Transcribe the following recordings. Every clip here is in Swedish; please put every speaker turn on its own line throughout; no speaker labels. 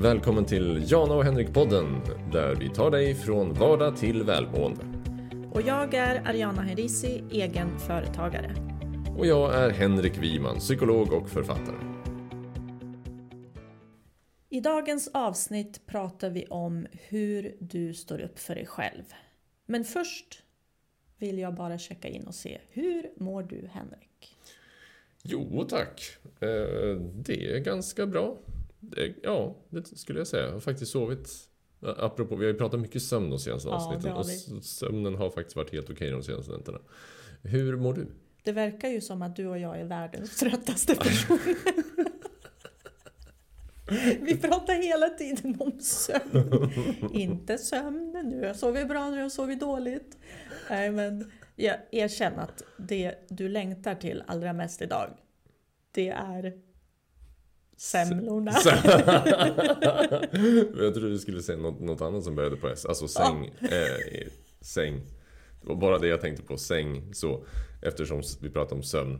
Välkommen till Jana och Henrik-podden där vi tar dig från vardag till välmående.
Och jag är Ariana Herisi, egen företagare.
Och jag är Henrik Wiman, psykolog och författare.
I dagens avsnitt pratar vi om hur du står upp för dig själv. Men först vill jag bara checka in och se, hur mår du Henrik?
Jo tack, eh, det är ganska bra. Det, ja, det skulle jag säga. Jag har faktiskt sovit. Apropå, vi har ju pratat mycket sömn de senaste
Ja,
avsnitten och sömnen har faktiskt varit helt okej de senaste nätterna. Hur mår du?
Det verkar ju som att du och jag är världens tröttaste personer. Vi pratar hela tiden om sömn. Inte sömn, nu har vi bra, nu har vi dåligt. Nej, men jag erkänner att det du längtar till allra mest idag, det är semlorna.
jag trodde du skulle säga något, något annat som började på S. Alltså säng. Eh, säng. Det var bara det jag tänkte på. Säng. Så. Eftersom vi pratar om sömn.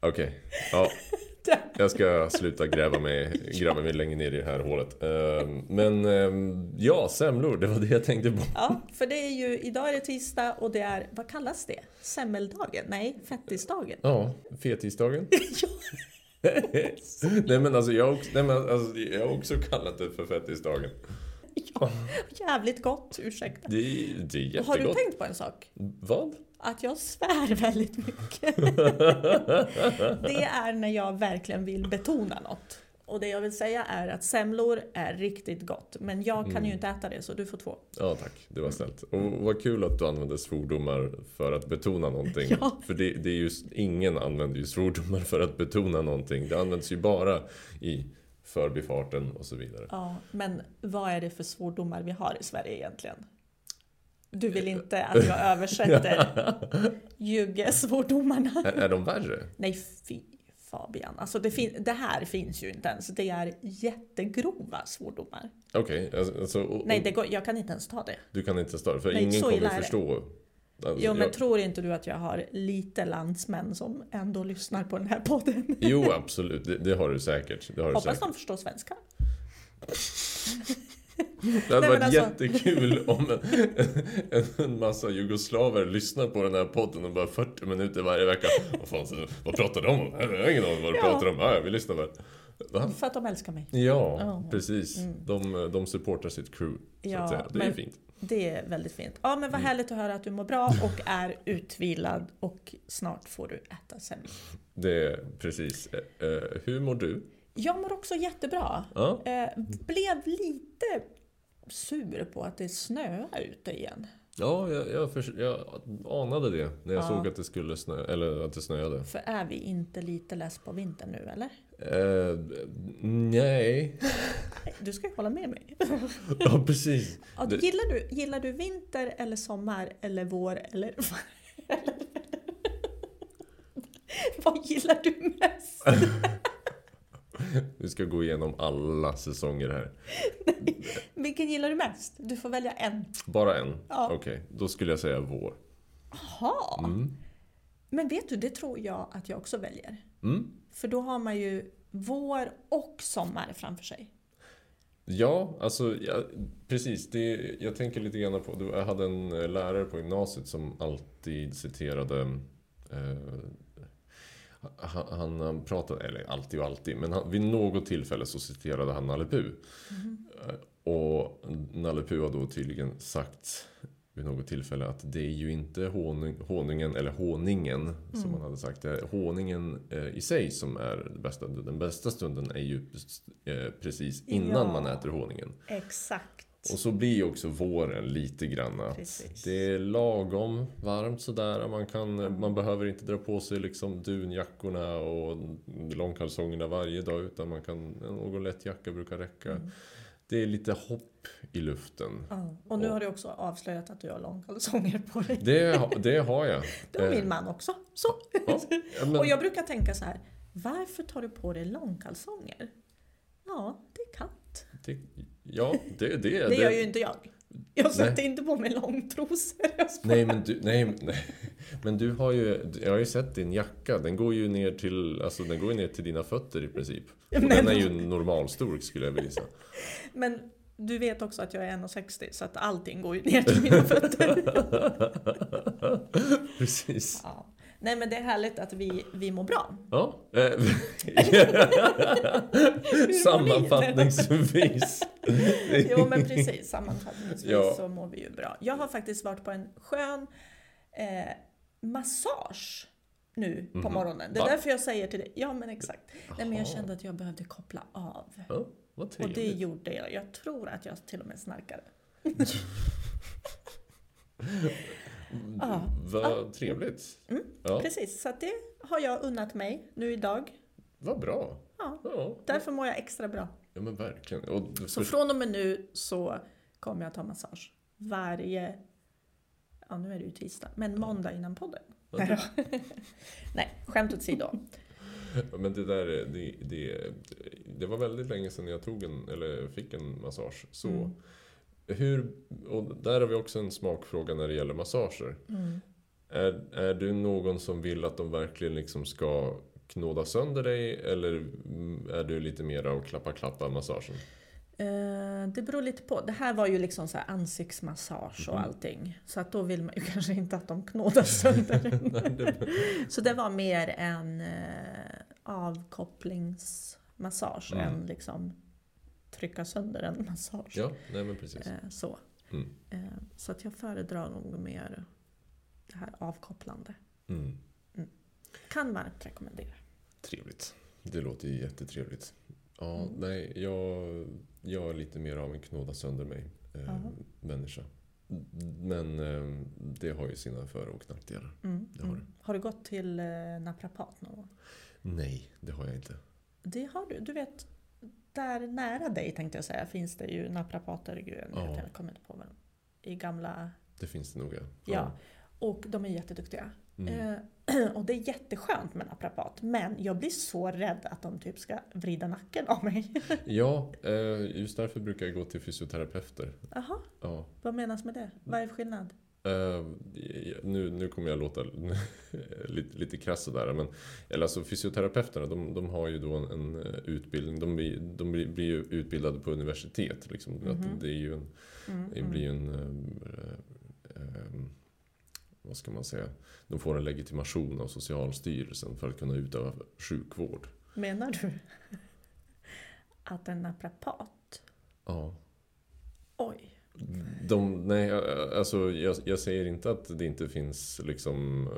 Okej. Ja. Jag ska sluta gräva mig, gräva mig längre ner i det här hålet. Eh, men eh, ja, semlor. Det var det jag tänkte på.
Ja, för det är ju, idag är det tisdag och det är, vad kallas det? Semmeldagen? Nej, fettisdagen.
Ja, fetisdagen.
Ja.
Nej men alltså jag, nej, men alltså, jag har också kallat det för fettisdagen.
Ja, jävligt gott, ursäkta.
Det, det är jättegott.
Har du tänkt på en sak?
Vad?
Att jag svär väldigt mycket. det är när jag verkligen vill betona något. Och det jag vill säga är att semlor är riktigt gott. Men jag kan
Mm.
ju inte äta det, så du får två.
Ja tack, det var snällt. Och vad kul att du använder svordomar för att betona någonting.
Ja.
För det, det är just, ingen använder ju svordomar för att betona någonting. Det används ju bara i förbifarten och så vidare.
Ja, men vad är det för svordomar vi har i Sverige egentligen? Du vill inte att jag översätter juggesvordomarna?
Är, är de värre?
Nej, fy Fabian. Alltså det, fin- det här finns ju inte ens. Det är jättegrova svordomar.
Okej, alltså, alltså, och,
Nej, det går, jag kan inte ens ta det.
du kan inte starta för
Nej,
ingen kommer
det.
förstå. Alltså,
Jo, men
jag,
tror inte du att jag har lite landsmän som ändå lyssnar på den här podden?
jo, absolut. Det, det har du säkert. Det har du
Hoppas
säkert.
de förstår svenska.
Det hade
Nej,
varit
alltså-
jättekul om en, en, en massa jugoslaver lyssnar på den här podden och bara 40 minuter varje vecka. Vad, fan, vad pratar de om? Jag har ingen aning vad du
Ja.
pratar om. Ja, vi lyssnar väl. Va?
För att de älskar mig.
Ja,
Ja.
precis.
Mm.
De, de supportar sitt crew.
Ja.
Det är
men-
fint.
Det är väldigt fint. Ja, men
Mm.
vad härligt att höra att du mår bra och är utvilad och snart får du äta semlor.
Det är precis. Eh, eh, hur mår du?
Jag mår också jättebra.
Ja,
Eh, blev lite sur på att det snöar ute igen.
ja jag, jag, förs- jag anade det när jag
Ja.
såg att det skulle snö, eller att det snöade.
För är vi inte lite less på vintern nu eller?
Eh, nej.
Du ska ju hålla med mig.
Ja, precis.
Ja,
Det-
gillar, du, gillar du vinter eller sommar eller vår eller... Vad gillar du mest?
Vi ska gå igenom alla säsonger här.
Vilken gillar du mest? Du får välja en.
Bara en?
Ja.
Okej, då skulle jag säga vår.
Jaha.
Mm.
Men vet du, det tror jag att jag också väljer.
Mm.
För då har man ju vår och sommar framför sig.
Ja, alltså ja, precis. Det, jag tänker lite grann på, jag hade en eh, lärare på gymnasiet som alltid citerade eh, han, han pratade, eller alltid och alltid, men han, vid något tillfälle så citerade han Nalle Puh. Eh, Och Nalle Puh har då tydligen sagt vid något tillfälle att det är ju inte honung, honungen, eller honningen som
Mm.
han hade sagt. Det är honungen eh, i sig som är det bästa. Den bästa stunden är ju eh, precis innan
Ja.
man äter honungen.
Exakt.
Och så blir ju också våren lite grann
Precis.
det är lagom varmt sådär. Man, kan, man behöver inte dra på sig liksom dunjackorna och långkalsongerna varje dag utan man kan, någon lätt jacka brukar räcka.
Mm.
Det är lite hopp i luften.
Ja. Och nu har du också avslöjat att du har långkalsonger på dig.
Det, det har jag.
Det har
Eh,
min man också. Så.
Ja, men,
Och jag brukar tänka så här. Varför tar du på dig långkalsonger? Ja, det är kallt.
det, ja, det, det,
Det gör ju inte jag. Jag sätter
Nej.
inte på mig långtrosor.
Nej men du, nej, nej. Men du har ju, jag har ju sett din jacka, den går ju ner till, alltså den går ner till dina fötter i princip.
Men-
den är ju normalstorlek skulle jag vilja säga.
Men du vet också att jag är 1,60 så att allting går ju ner till mina fötter.
Precis.
Ja. Nej men det är härligt att vi, vi mår bra.
Ja. eh,
ni?
Sammanfattningsvis.
Jo men precis, sammanfattningsvis
Ja.
så mår vi ju bra. Jag har faktiskt varit på en skön eh, massage nu på
Mhm.
morgonen. Det är
Va?
därför jag säger till dig, ja men exakt. Nej men jag kände att jag behövde koppla av.
Ja, vad
Och det gjorde jag. Jag tror att jag till och med snarkade. Ja.
Vad trevligt.
Mm,
Ja,
Precis, så det har jag unnat mig nu idag.
vad bra.
Ja,
Ja,
därför mår jag extra bra.
ja men verkligen. Och
Så
för,
från och med nu så kommer jag ta massage varje, ja nu är det ju tisdag, men måndag innan podden.
Ja,
Nej, skämt åsido.
men det där, det, det, det var väldigt länge sedan jag tog en, eller fick en massage. Så
Mm.
Hur, och där har vi också en smakfråga när det gäller massager.
Mm.
Är, är du någon som vill att de verkligen liksom ska knåda sönder dig eller mm, är du lite mer av klappa-klappa massagen?
Eh, det beror lite på. Det här var ju liksom så ansiktsmassage och
Mhm.
allting. Så att då vill man ju kanske inte att de knådar sönder Så det var mer en eh, avkopplingsmassage
Mm.
än liksom trycka sönder en massage.
ja, nej men precis.
Eh, så.
Mm.
Eh, så att jag föredrar nog mer det här avkopplande.
Mm.
Kan varmt rekommendera.
Trevligt. Det låter ju jättetrevligt. Ja,
Mm.
nej, jag, jag är lite mer av en knåda sönder mig eh. Men eh, det har ju sina för och nackdelar.
Mm.
Det har
mm. har du gått till naprapat någon gång?
Nej, det har jag inte.
Det har du. Du vet, där nära dig tänkte jag säga finns det ju naprapater. Gud,
Ja.
jag kommer inte på de I gamla...
Det finns det nog ja.
Ja. Och de är jätteduktiga.
Mm.
Eh, och det är jätteskönt med naprapat. Men jag blir så rädd att de typ ska vrida nacken av mig.
ja eh, just därför brukar jag gå till fysioterapeuter.
Jaha,
Ja.
vad menas med det? Vad är skillnad?
Eh, nu, nu kommer jag låta lite, lite krass sådär, men eller alltså, fysioterapeuterna de, de har ju då en, en eh, utbildning, de, blir, de blir, blir ju utbildade på universitet. Liksom.
Mhm.
Att det är ju en,
Mm,
det blir ju en eh, eh, vad ska man säga? De får en legitimation av Socialstyrelsen för att kunna utöva sjukvård.
Menar du att en naprapat,
Ja.
oj,
De, nej, alltså jag, jag säger inte att det inte finns liksom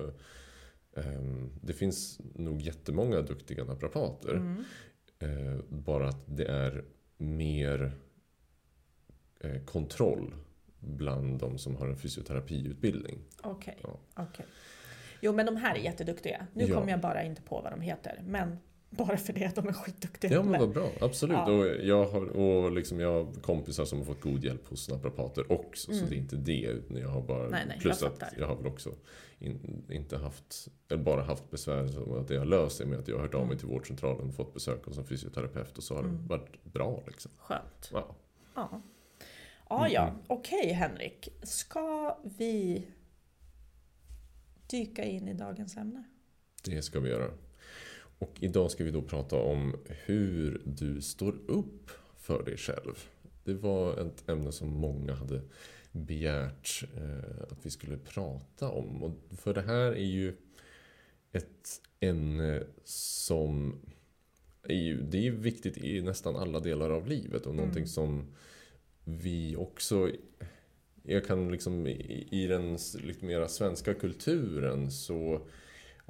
ehm, Det finns nog jättemånga duktiga naprapater.
mm.
Eh, bara att det är mer eh, kontroll bland de som har en fysioterapiutbildning.
okej.
Ja.
okej. Jo men de här är jätteduktiga. Nu
Ja.
kommer jag bara inte på vad de heter. Men bara för det att de är skitduktiga.
Ja men vad bra, absolut.
Ja.
Och jag har, och liksom jag har kompisar som har fått god hjälp hos naprapater också. Så
Mm.
det är inte det. Jag har bara,
Nej, nej,
plus
jag
att jag har väl också in, inte haft, eller bara haft besvär som att det har löst sig med att jag har hört av mig
Mm.
till vårdcentralen och fått besök hos en fysioterapeut och så har
Mm.
det varit bra liksom.
Skönt.
Ja.
Ja, ja, ja.
Mm.
okej Henrik. Ska vi dyka in i dagens ämne?
Det ska vi göra. Och idag ska vi då prata om hur du står upp för dig själv. Det var ett ämne som många hade begärt eh, att vi skulle prata om. Och för det här är ju ett ämne som är ju, det är viktigt i nästan alla delar av livet och någonting
Mm.
som vi också jag kan liksom i, den lite mera svenska kulturen så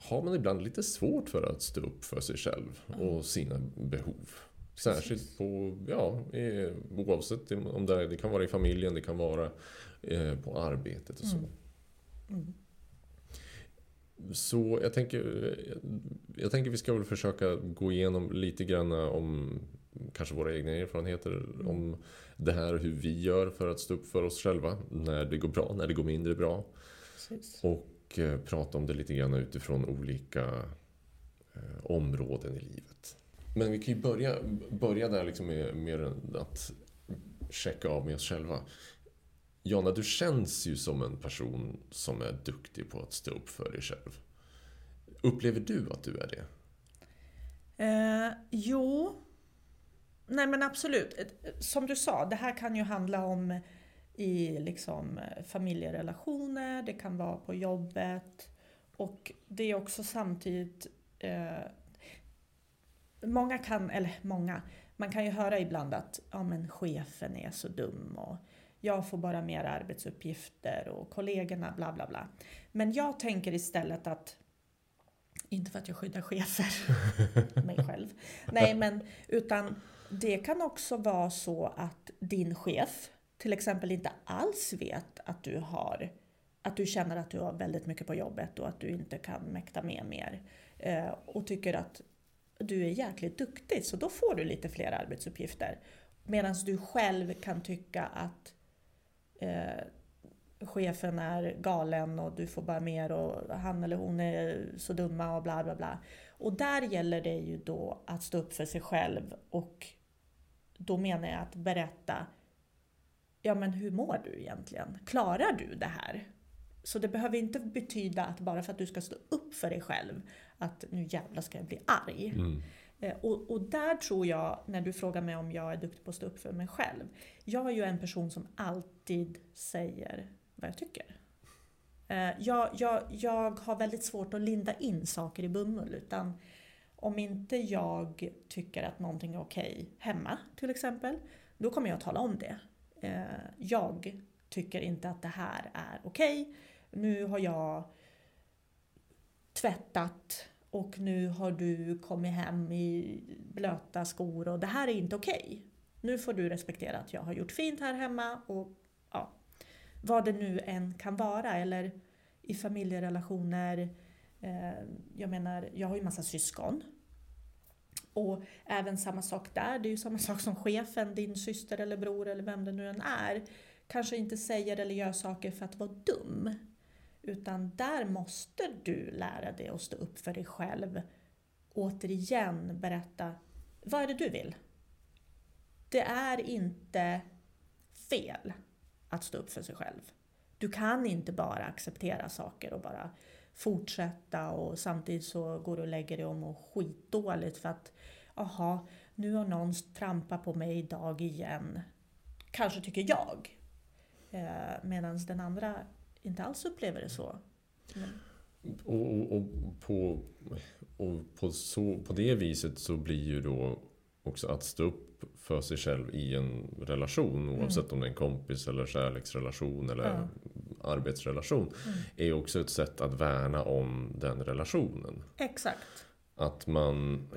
har man ibland lite svårt för att stå upp för sig själv och sina behov. Särskilt på, ja, oavsett om det, det kan vara i familjen, det kan vara eh, på arbetet och så.
Mm. Mm.
Så jag tänker, jag tänker vi ska väl försöka gå igenom lite grann om kanske våra egna erfarenheter om det här hur vi gör för att stå upp för oss själva. När det går bra, när det går mindre bra.
Precis.
Och och eh, prata om det lite grann utifrån olika eh, områden i livet. Men vi kan ju börja, börja där liksom med, med att checka av med oss själva. Jonna, du känns ju som en person som är duktig på att stå upp för dig själv. Upplever du att du är det?
Eh, jo, nej men absolut. Som du sa, det här kan ju handla om i liksom familjerelationer, det kan vara på jobbet och det är också samtidigt eh, Många kan, eller många, man kan ju höra ibland att ja, men chefen är så dum och jag får bara mer arbetsuppgifter och kollegorna bla bla bla. Men jag tänker istället att inte för att jag skyddar chefer, mig själv. Nej, men utan det kan också vara så att din chef till exempel inte alls vet att du har att du känner att du har väldigt mycket på jobbet och att du inte kan mäkta med mer. Eh, och tycker att du är jäkligt duktig, så då får du lite fler arbetsuppgifter. Medan du själv kan tycka att eh, chefen är galen och du får bara mer och han eller hon är så dumma och bla bla bla. Och där gäller det ju då att stå upp för sig själv och då menar jag att berätta Ja men hur mår du egentligen? Klarar du det här? Så det behöver inte betyda att bara för att du ska stå upp för dig själv, att nu jävlar ska jag bli arg.
Mm.
Eh, och, och, där tror jag, när du frågar mig om jag är duktig på att stå upp för mig själv. Jag är ju en person som alltid säger vad jag tycker. Eh, jag, jag, jag har väldigt svårt att linda in saker i bomull. Utan om inte jag tycker att någonting är okej hemma till exempel, då kommer jag att tala om det. Eh, jag tycker inte att det här är okej. Nu har jag tvättat och nu har du kommit hem i blöta skor och det här är inte okej. Nu får du respektera att jag har gjort fint här hemma och ja, vad det nu än kan vara. Eller i familjerelationer. Eh, jag menar, jag har ju massa syskon. Och även samma sak där, det är ju samma sak som chefen, din syster eller bror eller vem det nu än är. Kanske inte säger eller gör saker för att vara dum. Utan där måste du lära dig att stå upp för dig själv. Återigen berätta, vad är det du vill? Det är inte fel att stå upp för sig själv. Du kan inte bara acceptera saker och bara fortsätta och samtidigt så går du och lägger dig om och skitdåligt för att aha, nu har någon trampat på mig idag igen. Kanske tycker jag. Eh, Medan den andra inte alls upplever det så. Men...
Och, och, och, på, och på, så, på det viset så blir ju då också att stå upp för sig själv i en relation mm. oavsett om det är en kompis eller kärleksrelation eller ja. Arbetsrelation. Mm. Är också ett sätt att värna om den relationen.
Exakt.
Att man,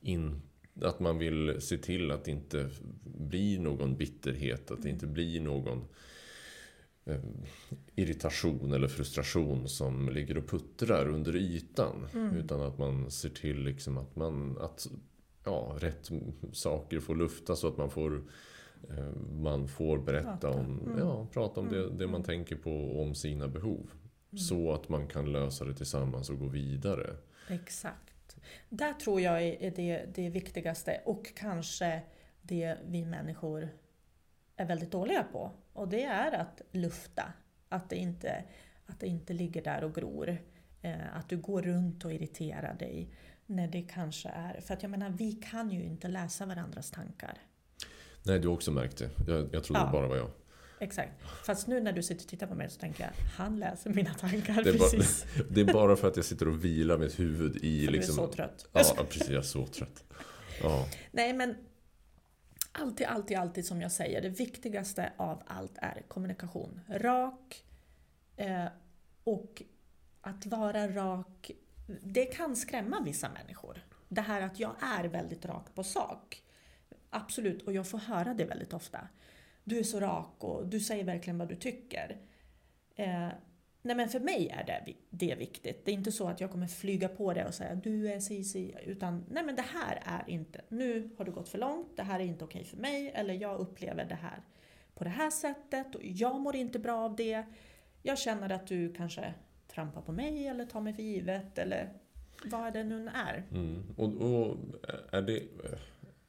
in, att man vill se till att det inte blir någon bitterhet, att det inte blir någon eh, irritation eller frustration som ligger och puttrar under ytan. Mm. Utan att man ser till liksom att man att ja, rätt saker får lufta så att man får man får berätta om, mm. ja, prata om mm. det, det, man mm. tänker på och om sina behov. Mm. Så att man kan lösa det tillsammans och gå vidare.
Exakt. Där tror jag är det, det viktigaste och kanske det vi människor är väldigt dåliga på. Och det är att lufta. Att det inte, att det inte ligger där och gror. Eh, att du går runt och irriterar dig när det kanske är... För att jag menar, vi kan ju inte läsa varandras tankar.
Nej, du har också märkt det. Jag, jag trodde ja. det bara var jag.
Exakt. Fast nu när du sitter och tittar på mig så tänker jag, han läser mina tankar
det
precis.
Bara, det är bara för att jag sitter och vilar mitt huvud i...
För
liksom,
du är så trött.
Ja, precis. Jag är så trött. Ja.
Nej, men alltid, alltid, alltid som jag säger, det viktigaste av allt är kommunikation. Rak eh, och att vara rak det kan skrämma vissa människor. Det här att jag är väldigt rak på sak. Absolut, och jag får höra det väldigt ofta. Du är så rak och du säger verkligen vad du tycker. Eh, nej men för mig är det, det viktigt. Det är inte så att jag kommer flyga på det och säga du är si, si utan nej men det här är inte, nu har du gått för långt, det här är inte okej för mig eller jag upplever det här på det här sättet och jag mår inte bra av det. Jag känner att du kanske trampar på mig eller tar mig för givet eller vad det nu är.
Mm. Och, och, eh, är det, eh,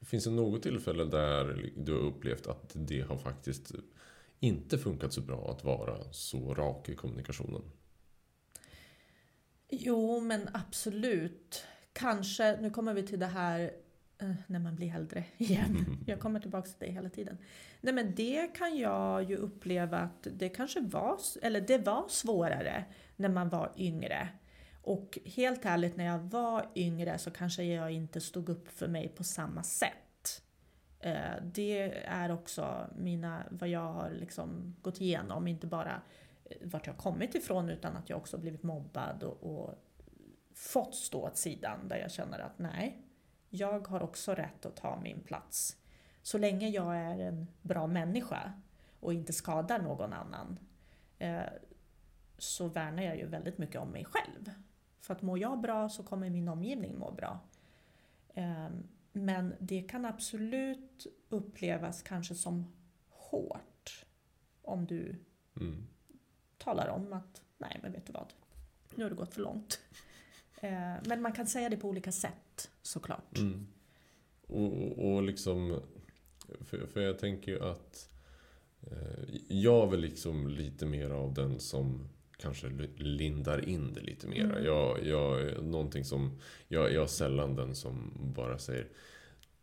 finns det något tillfälle där du har upplevt att det har faktiskt inte funkat så bra att vara så rak i kommunikationen?
Jo, men absolut. Kanske, nu kommer vi till det här eh, när man blir äldre igen. Jag kommer tillbaka till det hela tiden. Nej men det kan jag ju uppleva att det kanske var, eller det var svårare när man var yngre. Och helt ärligt, när jag var yngre så kanske jag inte stod upp för mig på samma sätt. Eh, det är också mina, vad jag har liksom gått igenom, inte bara eh, vart jag kommit ifrån utan att jag också blivit mobbad och, och fått stå åt sidan där jag känner att nej, jag har också rätt att ta min plats. Så länge jag är en bra människa och inte skadar någon annan eh, så värnar jag ju väldigt mycket om mig själv. För att mår jag bra så kommer min omgivning må bra. Eh, men det kan absolut upplevas kanske som hårt om du
Mm.
talar om att nej men vet du vad, nu har det gått för långt. Eh, men man kan säga det på olika sätt såklart.
Mm. Och, och liksom, för, för jag tänker ju att eh, jag är väl liksom lite mer av den som kanske lindar in det lite mer.
Mm.
Jag, jag, någonting som, jag, jag är sällan den som bara säger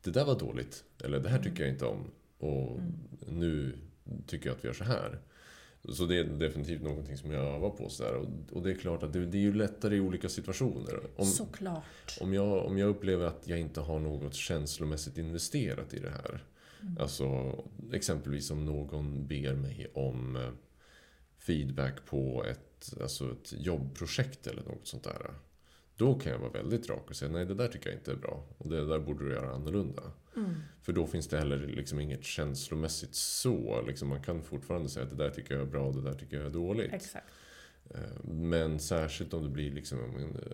Det där var dåligt, eller det här
Mm.
tycker jag inte om. Och
Mm.
nu tycker jag att vi gör så här. Så det är definitivt någonting som jag övar på. Så. Och, och det är klart att det, det är ju lättare i olika situationer. Om,
Såklart.
om jag, om jag upplever att jag inte har något känslomässigt investerat i det här.
Mm.
Alltså exempelvis om någon ber mig om eh, feedback på ett, alltså ett jobbprojekt eller något sånt där. Då kan jag vara väldigt rak och säga nej det där tycker jag inte är bra. Och det där borde du göra annorlunda.
Mm.
För då finns det heller liksom inget känslomässigt så. Liksom man kan fortfarande säga att det där tycker jag är bra och det där tycker jag är dåligt.
Exakt.
Eh, Men särskilt om det blir, liksom,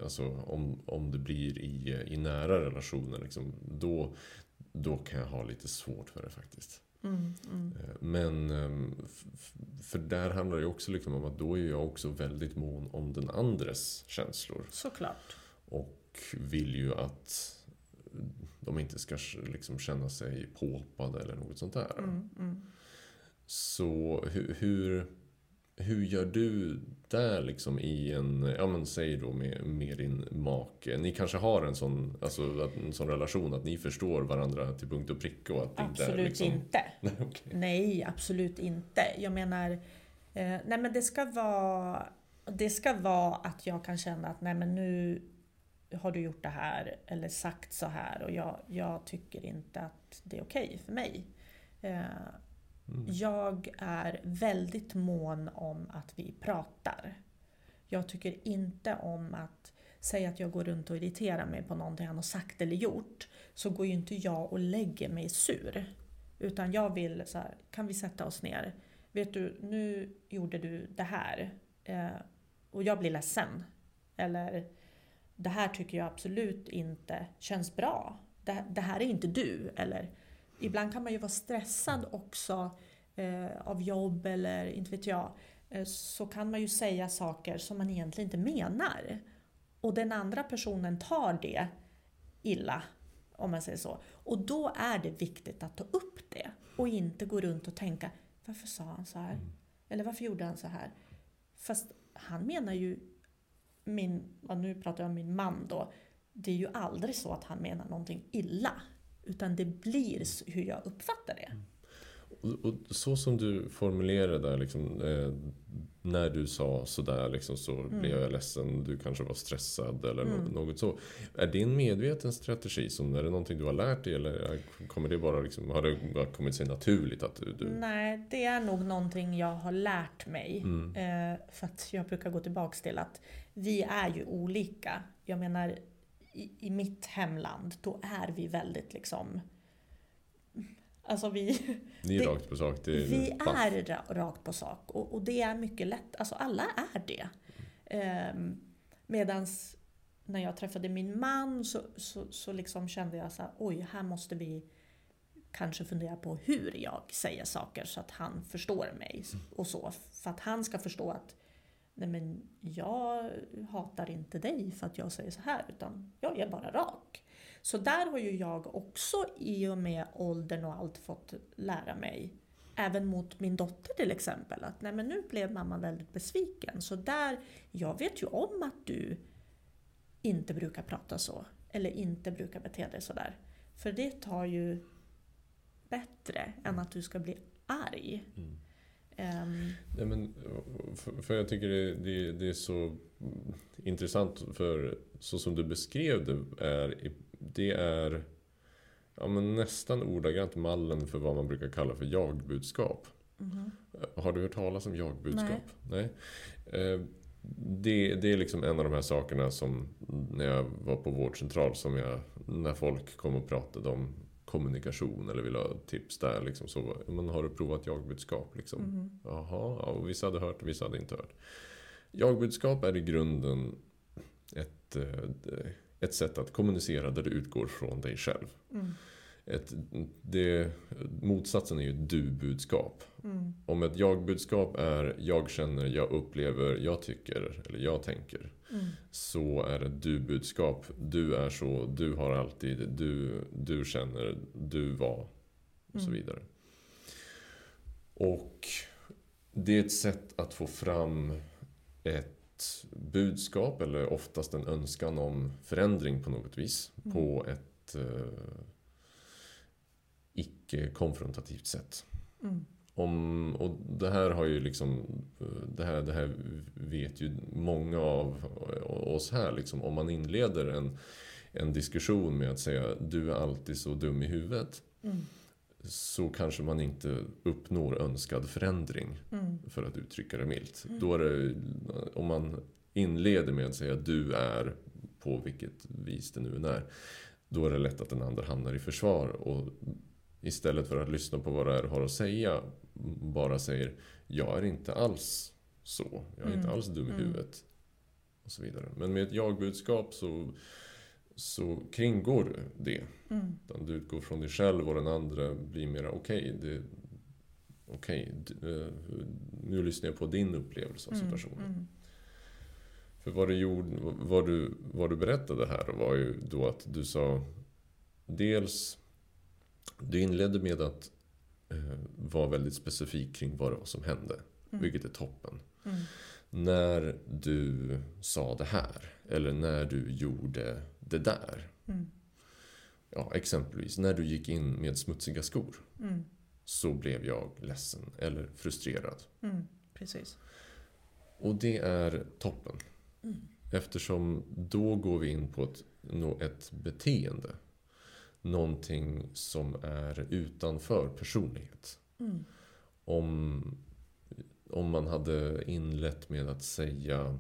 alltså, om, om det blir i, i nära relationer, liksom, då, då kan jag ha lite svårt för det faktiskt.
Mm. Mm.
Eh, Men ehm, för där handlar det också liksom om att då är jag också väldigt mån om den andres känslor.
Såklart.
Och vill ju att de inte ska liksom känna sig påhoppade eller något sånt där.
Mm. Mm.
Så hur, hur, hur gör du där liksom i en, ja men säg då med, med din make. Ni kanske har en sån, alltså, en sån relation att ni förstår varandra till punkt och pricka och att det inte är
Absolut
liksom...
inte.
Nej, okej.
Nej, absolut inte. Jag menar, eh, nej men det ska vara det ska vara att jag kan känna att nej men nu har du gjort det här eller sagt så här och jag, jag tycker inte att det är okej för mig. Eh,
Mm.
Jag är väldigt mån om att vi pratar. Jag tycker inte om att säga att jag går runt och irriterar mig på någonting han har sagt eller gjort. Så går ju inte jag och lägger mig sur. Utan jag vill så här, kan vi sätta oss ner? Vet du, nu gjorde du det här. Eh, och jag blir ledsen. Eller, det här tycker jag absolut inte känns bra. Det, det här är inte du. Eller, ibland kan man ju vara stressad också eh, av jobb eller inte vet jag. Eh, så kan man ju säga saker som man egentligen inte menar. Och den andra personen tar det illa, om man säger så. Och då är det viktigt att ta upp det och inte gå runt och tänka varför sa han så här? Eller varför gjorde han så här? Fast han menar ju, min, nu pratar jag om min man då, det är ju aldrig så att han menar någonting illa. Utan det blir hur jag uppfattar det.
Och, och så som du formulerade där, liksom, eh, när du sa sådär liksom, så blev jag ledsen, du kanske var stressad eller
Mm.
nå- något så. Är det en medveten strategi? Som, är det någonting du har lärt dig eller är- kommer det bara, liksom, har det bara kommit sig naturligt att du... du
Nej, det är nog någonting jag har lärt mig.
Mm.
Eh, för att jag brukar gå tillbaks till att vi är ju olika. Jag menar, i, i mitt hemland, då är vi väldigt liksom... Alltså vi,
Ni är
det-
rakt på sak. Är
vi
paff.
är ra- rakt på sak. Och, och det är mycket lätt, alltså alla är det. Um, medans när jag träffade min man så, så, så liksom kände jag så här, oj, här måste vi kanske fundera på hur jag säger saker så att han förstår mig. Och så, för att han ska förstå att nej men jag hatar inte dig för att jag säger så här, utan jag är bara rak. Så där har ju jag också i och med åldern och allt fått lära mig även mot min dotter till exempel. Att nej men nu blev mamma väldigt besviken. Så där, jag vet ju om att du inte brukar prata så. Eller inte brukar bete dig sådär. För det tar ju bättre än att du ska bli arg.
Mm.
Ehm,
Nej, men, för, för jag tycker det, det, det är så intressant för så som du beskrev det är det är ja, men nästan ordagrant mallen för vad man brukar kalla för jagbudskap.
mhm.
Har du hört talas om jagbudskap? Nej. Eh, Det, det är liksom en av de här sakerna som när jag var på vårdcentral som jag, när folk kom och pratade om kommunikation eller ville ha tips där liksom så men har du provat jagbudskap liksom?
Mhm.
Jaha, ja, vissa hade hört och vissa hade inte hört. Jagbudskap är i grunden ett, eh, ett sätt att kommunicera där du utgår från dig själv.
Mm.
Ett, det, motsatsen är ju ett du-budskap.
Mm.
Om ett jag-budskap är jag känner, jag upplever, jag tycker eller jag tänker.
Mm.
Så är ett du-budskap. Du är så, du har alltid, du, du känner, du var och så
Mm.
vidare. Och det är ett sätt att få fram ett budskap eller oftast en önskan om förändring på något vis.
Mm.
På ett eh, icke-konfrontativt sätt.
Mm.
Om, och det här har ju liksom det här, det här vet ju många av oss här liksom. Om man inleder en, en diskussion med att säga du är alltid så dum i huvudet.
Mm.
Så kanske man inte uppnår önskad förändring
Mm.
för att uttrycka det milt.
Mm.
Då är det, om man inleder med att säga du är på vilket vis det nu är. Då är det lätt att den andra hamnar i försvar och istället för att lyssna på vad det är har att säga bara säger jag är inte alls så. Jag är inte
Mm.
alls dum i
Mm.
huvudet. Och så vidare. Men med ett jag-budskap så, så kringgår det.
Mm.
Du utgår från dig själv och den andra blir mera okej. det Okej, d- eh, nu lyssnar jag på din upplevelse av situationen.
Mm.
För vad du, gjorde, vad, du, vad du berättade här var ju då att du sa Dels Du inledde med att eh, vara väldigt specifik kring vad det var som hände.
Mm.
Vilket är toppen.
Mm.
När du sa det här. Eller när du gjorde det där.
Mm.
Ja, exempelvis när du gick in med smutsiga skor.
Mm.
Så blev jag ledsen eller frustrerad.
Mm. Precis.
Och det är toppen.
Mm.
Eftersom då går vi in på ett, ett beteende. Någonting som är utanför personlighet.
Mm.
Om, om man hade inlett med att säga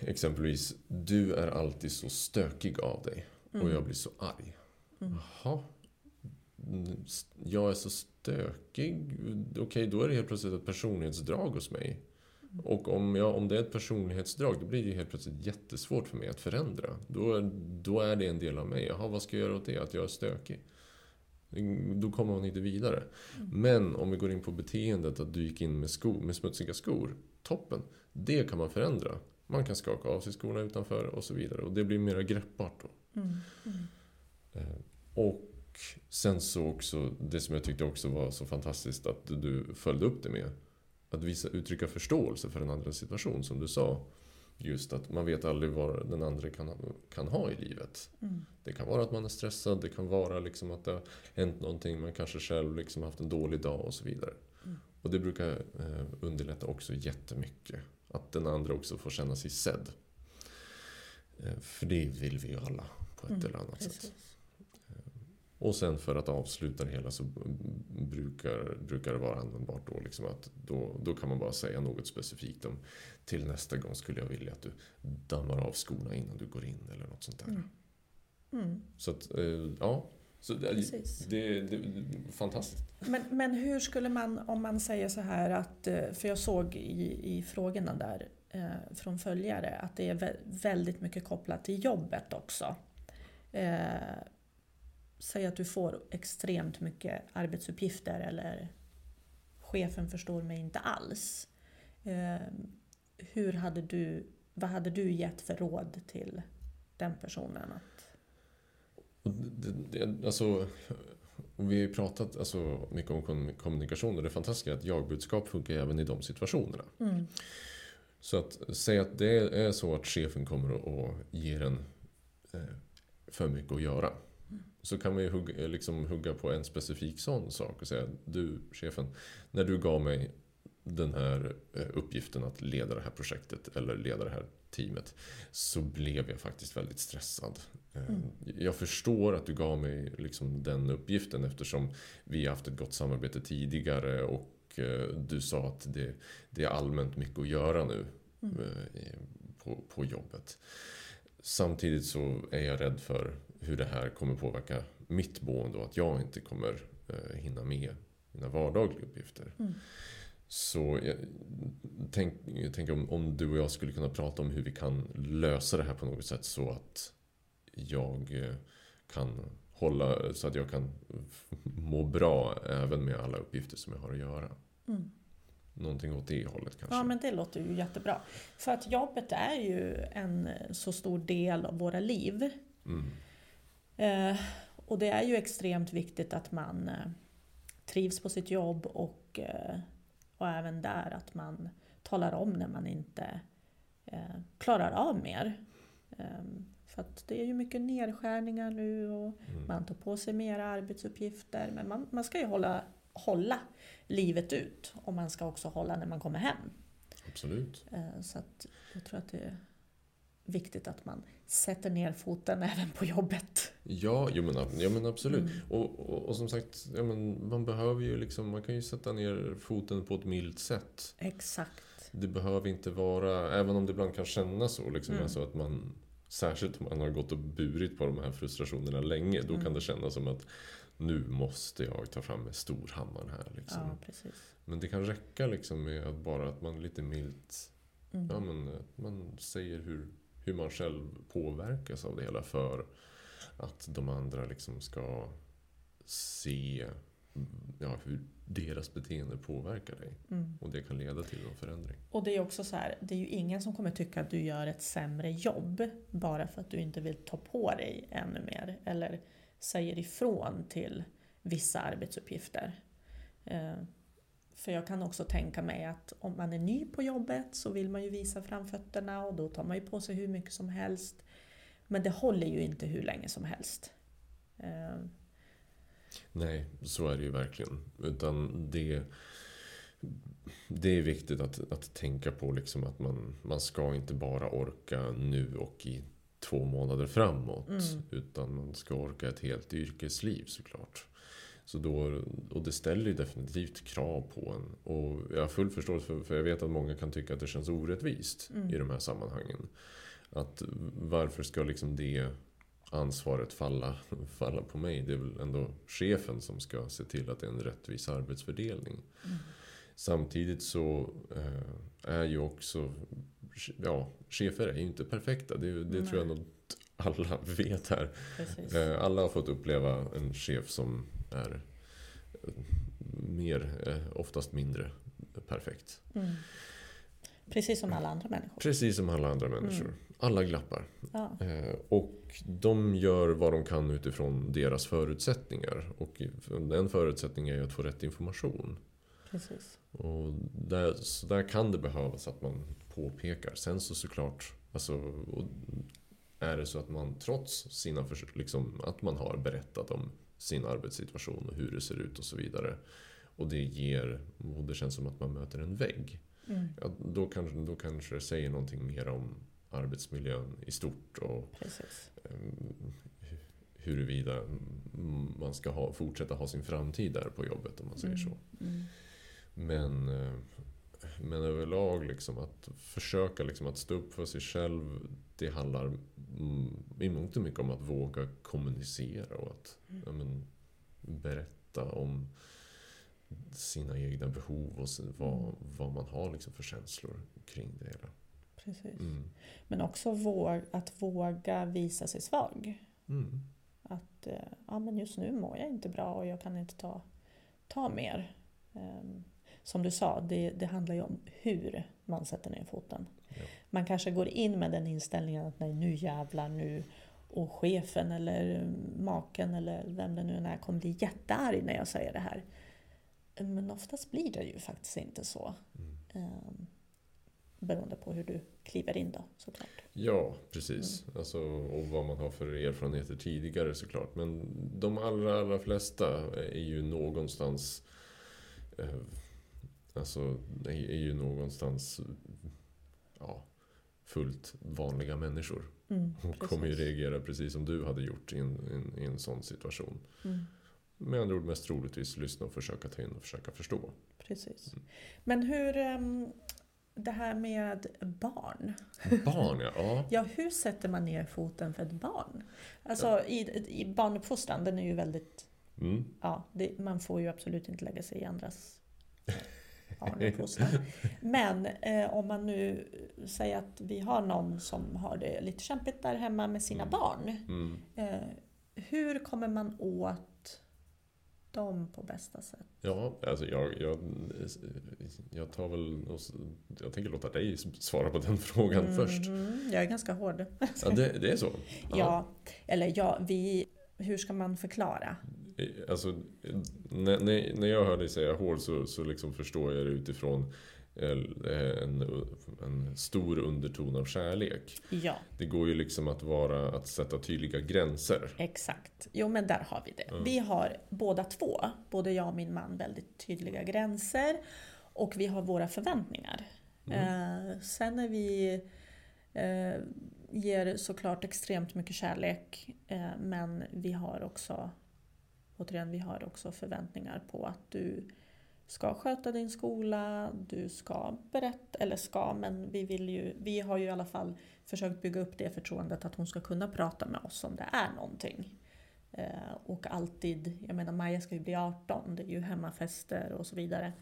exempelvis Du är alltid så stökig av dig och jag blir så arg.
Mm.
Jaha. Mm, Jag är så stökig. Okej, då är det helt plötsligt ett personlighetsdrag hos mig. Och om, jag, om det är ett personlighetsdrag, då blir det helt plötsligt jättesvårt för mig att förändra. Då, är- då är det en del av mig. Jaha, vad ska jag göra åt det? Att jag är stökig? Då kommer man inte vidare. Men om vi går in på beteendet att du gick in med, sko, med smutsiga skor. Toppen! Det kan man förändra. Man kan skaka av sig skorna utanför och så vidare. Och det blir mer greppbart då.
Mm. Mm.
Eh, Och sen så också, det som jag tyckte också var så fantastiskt att du följde upp det med. Att visa, uttrycka förståelse för den andras situation som du sa. Just att man vet aldrig vad den andra kan, kan ha i livet.
Mm.
Det kan vara att man är stressad, det kan vara liksom att det har hänt någonting, man kanske själv liksom haft en dålig dag och så vidare.
Mm.
Och det brukar eh, underlätta också jättemycket. Att den andra också får känna sig sedd. Eh, för det vill vi ju alla på ett
Mm,
eller annat sätt. Och sen för att avsluta det hela så brukar, brukar det vara användbart då. Liksom att då, då kan man bara säga något specifikt om till nästa gång skulle jag vilja att du dammar av skorna innan du går in eller något sånt där.
Mm. Mm.
Så att, eh, ja. Så det, det, det, det fantastiskt.
Men, men hur skulle man, om man säger så här att, eh, för jag såg i, i frågorna där eh, från följare att det är vä- väldigt mycket kopplat till jobbet också. Eh, säg att du får extremt mycket arbetsuppgifter eller chefen förstår mig inte alls. Eh, hur hade du, vad hade du gett för råd till den personen? Att,
Och det, det, alltså, och vi har ju pratat alltså, mycket om kom- kommunikation och det fantastiska är att jagbudskap funkar även i de situationerna.
Mm.
Så att säga att det är så att chefen kommer att- att ge en eh, för mycket att göra. Så kan man ju hugga, liksom hugga på en specifik sån sak och säga Du chefen, när du gav mig den här eh, uppgiften att leda det här projektet eller leda det här teamet så blev jag faktiskt väldigt stressad. Eh,
Mm.
Jag förstår att du gav mig liksom den uppgiften eftersom vi har haft ett gott samarbete tidigare och eh, du sa att det, det är allmänt mycket att göra nu
Mm.
eh, på, på jobbet. Samtidigt så är jag rädd för hur det här kommer påverka mitt boende och att jag inte kommer eh, hinna med mina vardagliga uppgifter.
Mm.
Så jag, tänk, jag tänker om, om du och jag skulle kunna prata om hur vi kan lösa det här på något sätt så att jag eh, kan hålla, så att jag kan må bra även med alla uppgifter som jag har att göra.
Mm.
Någonting åt det hållet kanske.
Ja, men det låter ju jättebra. För att jobbet är ju en så stor del av våra liv.
Mm.
Eh, och det är ju extremt viktigt att man eh, trivs på sitt jobb och, eh, och även där att man talar om när man inte eh, klarar av mer. Eh, för det är ju mycket nedskärningar nu och
Mm.
man tar på sig mer arbetsuppgifter. Men man, man ska ju hålla, hålla livet ut och man ska också hålla när man kommer hem.
Absolut.
Eh, Så jag tror att det är viktigt att man sätter ner foten även på jobbet.
Ja, jo men, ja, men absolut.
Mm.
Och, och, och som sagt, ja, men man behöver ju liksom, man kan ju sätta ner foten på ett milt sätt.
Exakt.
Det behöver inte vara, även om det ibland kan kännas så, liksom,
Mm.
alltså att man Särskilt om man har gått och burit på de här frustrationerna länge. Då
Mm.
kan det kännas som att nu måste jag ta fram storhammaren här. Liksom.
Ja, precis.
Men det kan räcka liksom med att bara att man lite milt
Mm.
ja, men, man säger hur, hur man själv påverkas av det hela för att de andra liksom ska se ja, hur deras beteende påverkar dig.
Mm.
Och det kan leda till en förändring.
Och det är också så här, det är ju ingen som kommer tycka att du gör ett sämre jobb bara för att du inte vill ta på dig ännu mer eller säger ifrån till vissa arbetsuppgifter. Eh, För jag kan också tänka mig att om man är ny på jobbet så vill man ju visa framfötterna och då tar man ju på sig hur mycket som helst. Men det håller ju inte hur länge som helst. Eh,
Nej, så är det ju verkligen. Utan det, det är viktigt att, att tänka på liksom att man, man ska inte bara orka nu och i två månader framåt.
Mm.
Utan man ska orka ett helt yrkesliv såklart. Så då, och det ställer ju definitivt krav på en. Och jag har full förståelse för, för jag vet att många kan tycka att det känns orättvist
Mm.
i de här sammanhangen. Att varför ska liksom det ansvaret falla, falla på mig? Det är väl ändå chefen som ska se till att det är en rättvis arbetsfördelning.
Mm.
Samtidigt så eh, är ju också, ja, chefer är ju inte perfekta. Det, det tror jag nog alla vet här.
precis.
Eh, Alla har fått uppleva en chef som är eh, mer, oftast mindre perfekt.
Mm. Precis som alla andra människor.
Precis som alla andra människor. Alla glappar.
Ja.
Eh, Och de gör vad de kan utifrån deras förutsättningar. Och en förutsättning är ju att få rätt information.
Precis.
Och där, så där kan det behövas att man påpekar. Sen så såklart, alltså, är det så att man trots sina försök, liksom, att man har berättat om sin arbetssituation och hur det ser ut och så vidare. Och det ger, och det känns som att man möter en vägg.
Mm.
Ja, då, kanske, då kanske det säger någonting mer om arbetsmiljön i stort och
Precis.
um, huruvida mm, man ska ha, fortsätta ha sin framtid där på jobbet om man säger så.
Mm.
Men, eh, men överlag liksom att försöka liksom att stå upp för sig själv. Det handlar mm, i mångt och mycket om att våga kommunicera och att
Mm.
ja, men, berätta om sina egna behov och vad, vad man har liksom för känslor kring det hela.
Precis.
Mm.
Men också våg, att våga visa sig svag.
Mm.
Att eh, ja, men just nu mår jag inte bra och jag kan inte ta, ta mer. Ehm, Som du sa, det, det handlar ju om hur man sätter ner foten.
Ja.
Man kanske går in med den inställningen att nej, nu jävlar, nu och chefen eller maken eller vem det nu är kommer bli jättearg när jag säger det här. Men oftast blir det ju faktiskt inte så.
Mm.
Um, beroende på hur du kliver in då såklart.
Ja, precis. Alltså, och vad man har för erfarenheter tidigare såklart. Men de allra, allra flesta är ju någonstans eh, Alltså, är ju någonstans ja, fullt vanliga människor.
Mm,
Och kommer ju reagera precis som du hade gjort i en, en, i en sån situation.
Mm,
Med andra ord mest troligtvis lyssna och försöka ta in och försöka förstå.
precis.
Mm.
Men hur, ehm, det här med barn.
Barn ja, ja.
Ja, hur sätter man ner foten för ett barn? Alltså i, i barnuppfostran, den är ju väldigt,
Mm.
ja, det, man får ju absolut inte lägga sig i andras barnuppfostran. Men eh, om man nu säger att vi har någon som har det lite kämpigt där hemma med sina
Mm.
barn.
Mm.
Eh, hur kommer man åt dem på bästa sätt?
Ja, alltså jag, jag, jag tar väl och Jag tänker låta dig svara på den frågan först.
Mhm, Jag är ganska hård.
Ja, det, det är så?
Ja, eller ja, vi, hur ska man förklara?
Alltså, när, när när jag hör dig säga hård så, så liksom förstår jag det utifrån eh, en, en stor underton av kärlek.
Ja,
Det går ju liksom att vara att sätta tydliga gränser.
exakt. Jo, men där har vi det.
Mm.
Vi har båda två, både jag och min man, väldigt tydliga gränser. Och vi har våra förväntningar.
Mm.
Eh, sen när vi eh, ger såklart extremt mycket kärlek, eh, men vi har också återigen, vi har också förväntningar på att du ska sköta din skola, du ska berätta, eller ska, men vi vill ju, vi har ju i alla fall försökt bygga upp det förtroendet att hon ska kunna prata med oss om det är någonting. Eh, och alltid, jag menar Maja ska ju bli 18, det är ju hemmafester och så vidare.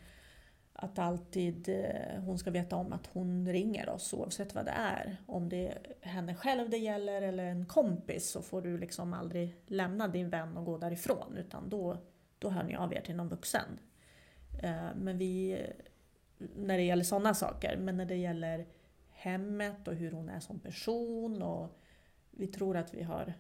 Att alltid eh, hon ska veta om att hon ringer oss oavsett vad det är. Om det är henne själv det gäller eller en kompis så får du liksom aldrig lämna din vän och gå därifrån utan då, då hör ni av er till någon vuxen. Eh, Men vi, när det gäller sådana saker, men när det gäller hemmet och hur hon är som person och vi tror att vi har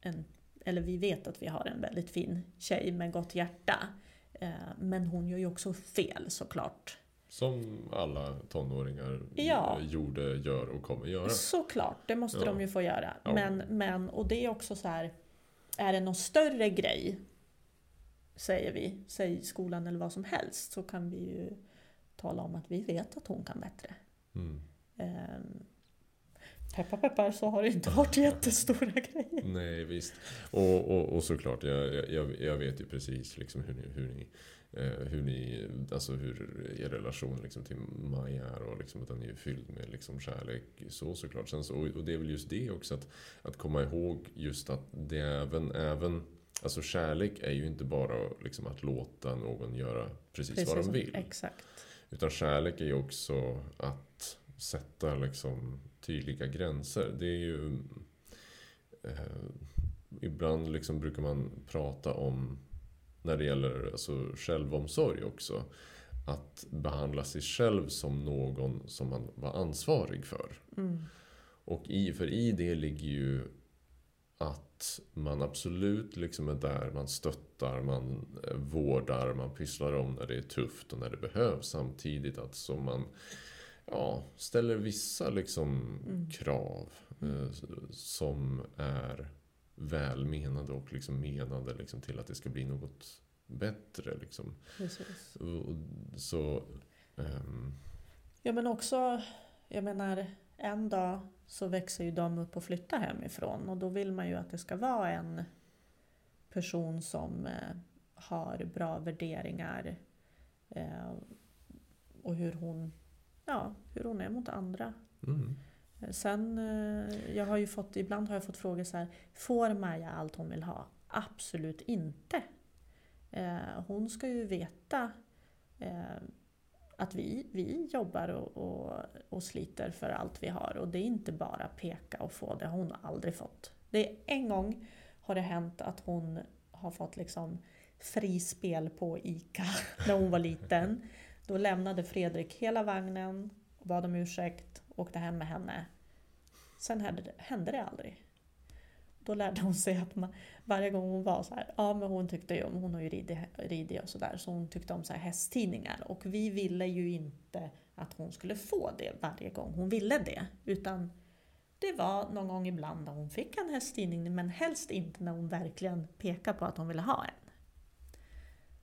en, eller vi vet att vi har en väldigt fin tjej med gott hjärta. Eh, Men hon gör ju också fel såklart.
Som alla tonåringar
Ja.
gjorde, gör och kommer göra.
Såklart, det måste
Ja.
de ju få göra. Men, men, och det är också så här, är det någon större grej, säger vi, säg skolan eller vad som helst, så kan vi ju tala om att vi vet att hon kan bättre.
Mm.
Ehm, peppar peppar så har det inte varit jättestora grejer.
Nej, visst. Och, och, och såklart, jag, jag, jag vet ju precis liksom hur ni, hur ni, eh, hur ni, alltså hur er relation liksom till Maja är och liksom att den är fylld med liksom kärlek. Så såklart. Sen så, och, det är väl just det också att, att komma ihåg just att det även, även Alltså kärlek är ju inte bara liksom att låta någon göra precis, vad de vill.
Exakt.
Utan kärlek är ju också att sätta liksom tydliga gränser. Det är ju... Eh, ibland liksom brukar man prata om, när det gäller alltså självomsorg också, att behandla sig själv som någon som man var ansvarig för.
Mm.
Och i, för i det ligger ju att man absolut liksom är där, man stöttar, man eh, vårdar, man pysslar om när det är tufft och när det behövs. Samtidigt att som man ja, ställer vissa liksom
Mm.
krav eh, som är välmenande och liksom menade liksom till att det ska bli något bättre. Liksom.
Precis.
Och, så, ehm,
Ja men också, jag menar en dag så växer ju de upp och flyttar hemifrån och då vill man ju att det ska vara en person som eh, har bra värderingar eh, och hur hon, ja, hur hon är mot andra.
mm,
Eh, Sen, jag har ju fått, ibland har jag fått frågor så här, får Maja allt hon vill ha? Absolut inte. Hon ska ju veta att vi, vi jobbar och, och, och sliter för allt vi har och det är inte bara peka och få, det har hon aldrig fått. Det är en gång har det hänt att hon har fått liksom frispel på ICA när hon var liten. Då lämnade Fredrik hela vagnen, bad om ursäkt, åkte hem med henne. Sen hände det, hände det aldrig. då lärde hon sig att man, varje gång hon var så här, ja men hon tyckte ju om, hon har ju ridit, ridit och sådär, så hon tyckte om så här hästtidningar. Och vi ville ju inte att hon skulle få det varje gång hon ville det. Utan det var någon gång ibland när hon fick en hästtidning, men helst inte när hon verkligen pekade på att hon ville ha en.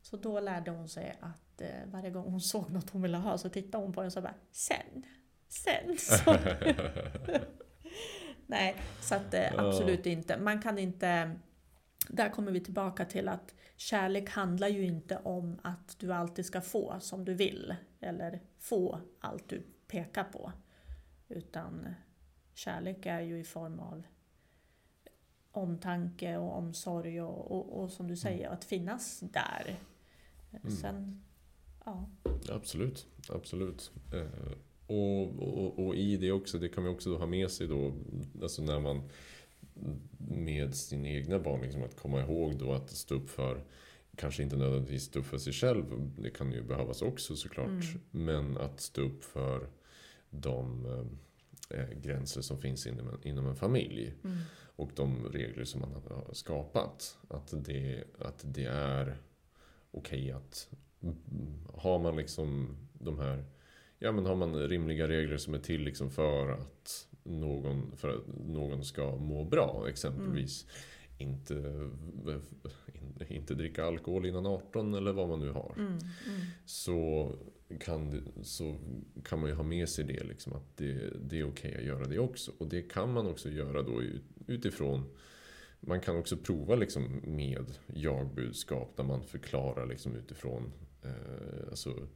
Så då lärde hon sig att eh, varje gång hon såg något hon ville ha så tittade hon på den och så bara sen, sen. Så. Nej, så att eh, absolut inte. Man kan inte... Där kommer vi tillbaka till att kärlek handlar ju inte om att du alltid ska få som du vill. Eller få allt du pekar på. Utan kärlek är ju i form av omtanke och omsorg och, och, och som du säger, att finnas där. Sen, ja.
Absolut, absolut. Eh, och, och, och i det också, det kan man också ha med sig då, alltså när man med sina egna barn, liksom att komma ihåg då att stå upp för, kanske inte nödvändigtvis stå upp för sig själv, det kan ju behövas också såklart,
Mm.
men att stå upp för de eh, gränser som finns inom en, inom en familj
Mm.
och de regler som man har skapat. Att det, att det är okej att mm, har man liksom de här Ja men har man rimliga regler som är till liksom för att någon, för att någon ska må bra exempelvis. Inte, in- inte dricka alkohol innan 18 eller vad man nu har.
Mm. Mm.
Så kan, så kan man ju ha med sig det, liksom, att det, det är okej att göra det också. Och det kan man också göra då ut- utifrån man kan också prova liksom med jag-budskap där man förklarar liksom utifrån eh, alltså,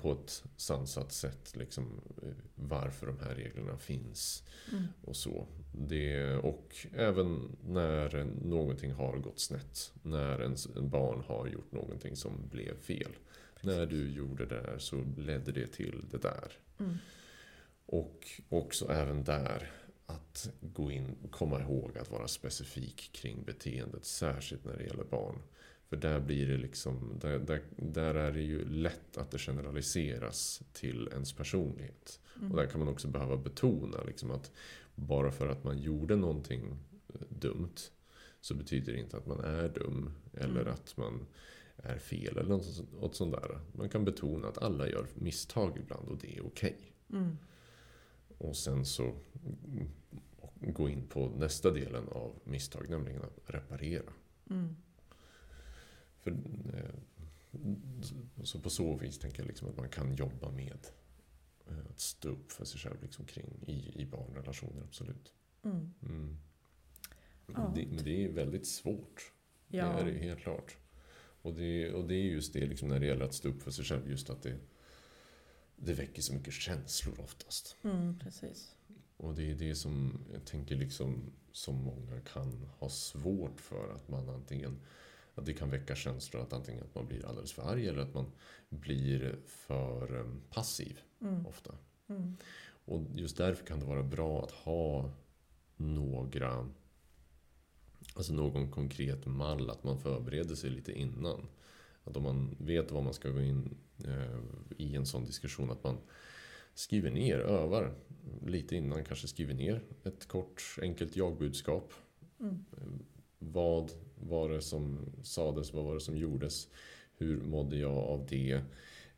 på ett sansat sätt liksom, eh, varför de här reglerna finns
Mm.
och så. Det, och även när någonting har gått snett. När ens en barn har gjort någonting som blev fel. När du gjorde det där så ledde det till det där.
Mm.
Och också även där att gå in komma ihåg att vara specifik kring beteendet. Särskilt när det gäller barn. För där blir det liksom, där, där, där är det ju lätt att det generaliseras till ens personlighet.
Mm.
Och där kan man också behöva betona liksom att bara för att man gjorde någonting eh, dumt så betyder det inte att man är dum eller
Mm.
att man är fel eller något, så- något sånt där. Man kan betona att alla gör misstag ibland och det är okej.
Mm.
Och sen så mm, gå in på nästa delen av misstag, nämligen att reparera.
Mm.
För, eh, så på så vis tänker jag liksom att man kan jobba med eh, att stå upp för sig själv liksom kring i, i barnrelationer, absolut.
Mm.
Mm.
Ja.
Det, men det är väldigt svårt.
Ja.
Det är det helt klart. Och det, och det är just det liksom när det gäller att stå upp för sig själv, just att det, det väcker så mycket känslor oftast.
Mm, precis.
Och det är det som jag tänker liksom som många kan ha svårt för. Att man antingen att det kan väcka känslor att antingen att man blir alldeles för arg eller att man blir för eh, passiv
Mm.
ofta.
Mm.
Och just därför kan det vara bra att ha några Alltså någon konkret mall, att man förbereder sig lite innan. Att om man vet vad man ska gå in eh, i en sån diskussion, att man skriver ner, övar lite innan, kanske skriver ner ett kort enkelt jag-budskap.
Mm.
Vad var det som sades? Vad var det som gjordes? Hur mådde jag av det?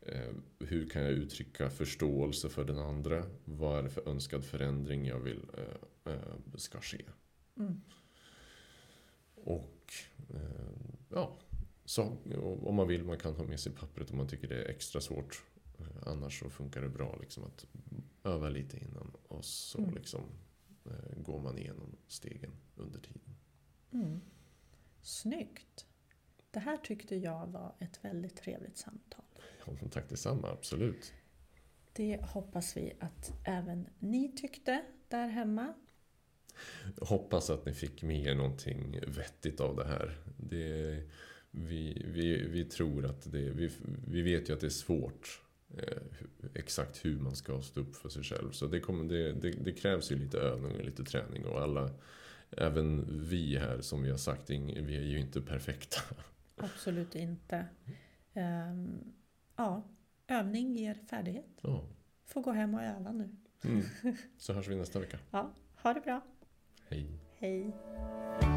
Eh, hur kan jag uttrycka förståelse för den andra? Vad är det för önskad förändring jag vill eh, eh, ska ske?
Mm.
Och ja, så, om man vill, man kan ha med sig pappret om man tycker det är extra svårt. Annars så funkar det bra liksom att öva lite innan och så
Mm.
liksom går man igenom stegen under tiden.
Mm. Snyggt. Det här tyckte jag var ett väldigt trevligt samtal.
Ja, tack detsamma, absolut.
Det hoppas vi att även ni tyckte där hemma.
Hoppas att ni fick med er någonting vettigt av det här. Det, vi, vi, vi tror att det, vi, vi vet ju att det är svårt eh, exakt hur man ska stå upp för sig själv. Så det, kommer, det, det, det krävs ju lite övning och lite träning och alla, även vi här som vi har sagt, vi är ju inte perfekta.
Absolut inte. Ehm, ja, övning ger färdighet.
Ja.
Får gå hem och öva nu.
Mm. Så hörs vi nästa vecka.
Ja, ha det bra.
Hej.
Hej!